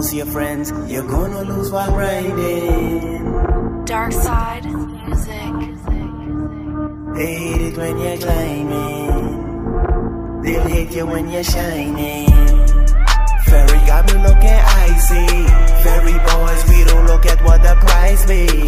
Of your friends, you're gonna lose while grinding. Darkside Muzik. They hate it when you're climbing. They'll hate you when you're shining. Ferry got me looking icy. Ferry boys, we don't look at what the price be.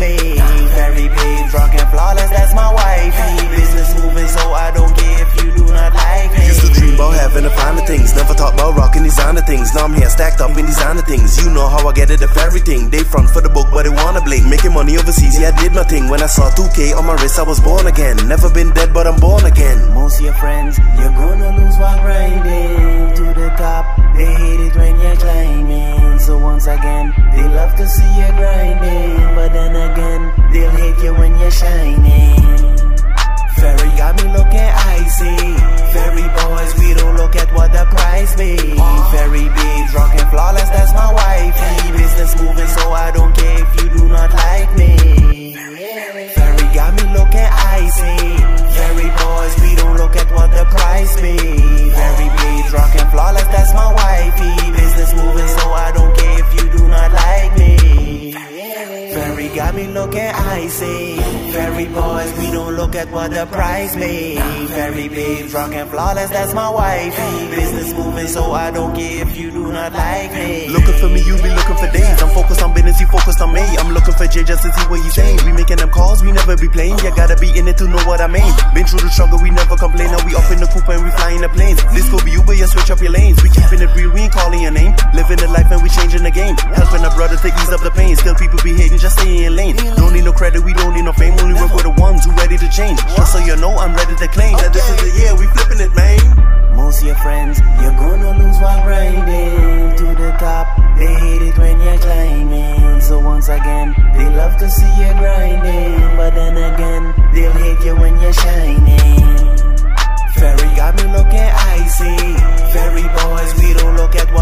Price be. Ferry babes, rockin' flawless, that's my wifey. Business moving, so I don't care if you do not like me. Used to dream about having the finer things. Never thought about rocking designer things. Now I'm here stacked up in designer things. You know how I get it, if everything. They front for the book, but they wanna blame. Making money overseas, yeah, I did my thing. When I saw 2K on my wrist, I was born again. Never been dead, but I'm born again. Most of your friends, you're gonna lose while grinding price be. Ferry babes, rockin' flawless, that's my wifey. Business moving, so I don't care if you do not like me. Ferry got me looking icy. Ferry boys, we don't look at what the price be. Ferry babes, rockin' flawless, Ferry got me looking icy. Ferry boys, we don't look at what the price be. Ferry babes, rockin' flawless, that's my wifey. Business moving, so I don't care if you do not like me. Looking for me, you be looking for days. I'm business, you focused on me. I'm looking for Jay just to see what he's saying. We making them calls, we never be playing. You gotta be in it to know what I mean. Been through the struggle, we never complain. Now we up in the coupe and we flying the planes. This could be you, but you switch up your lanes. We keeping it real, we ain't calling your name. Living the life and we changing the game. Helping a brother to ease up the pain. Still people be hating, just stay in lane. Don't need no credit, we don't need no fame. Only work with the ones who ready to change. Just so you know, I'm ready to claim that this is the once again, they love to see you grinding. But then again, they'll hate you when you're shining. Fairy got me looking icy. Fairy boys, we don't look at what